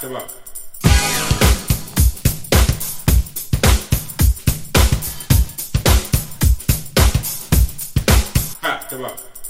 back to back. Back.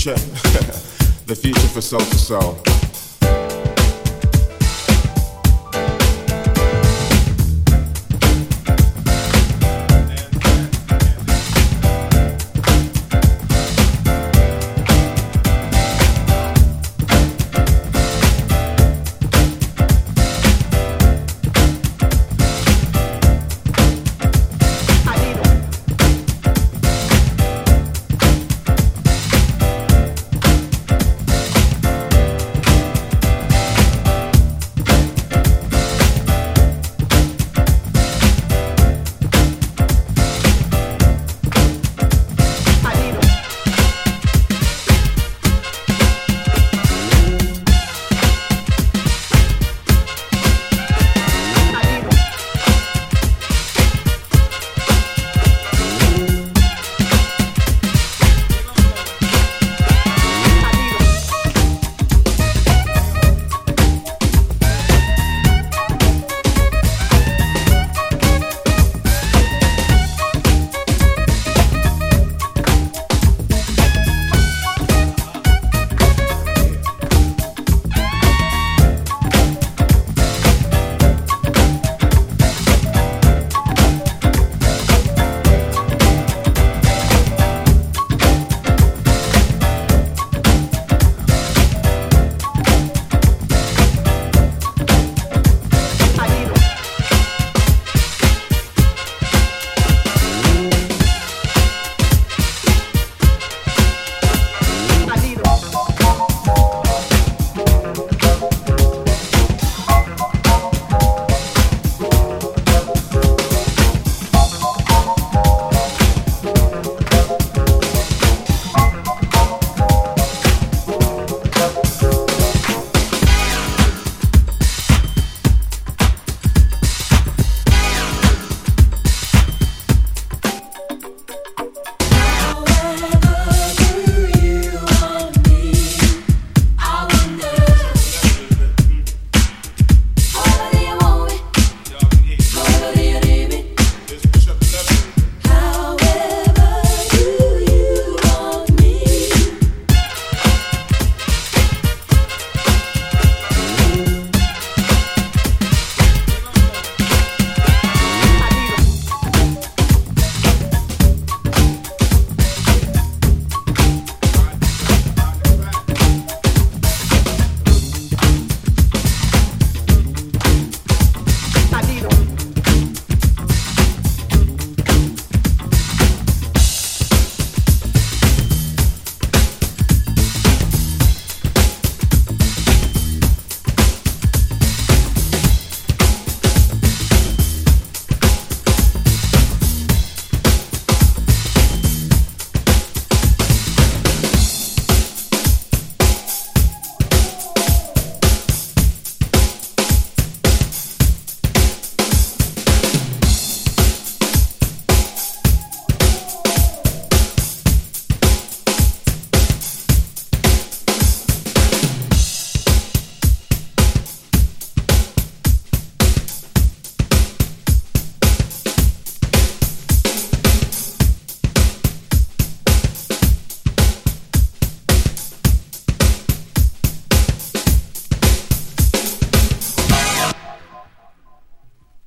Future, the future for soul to soul.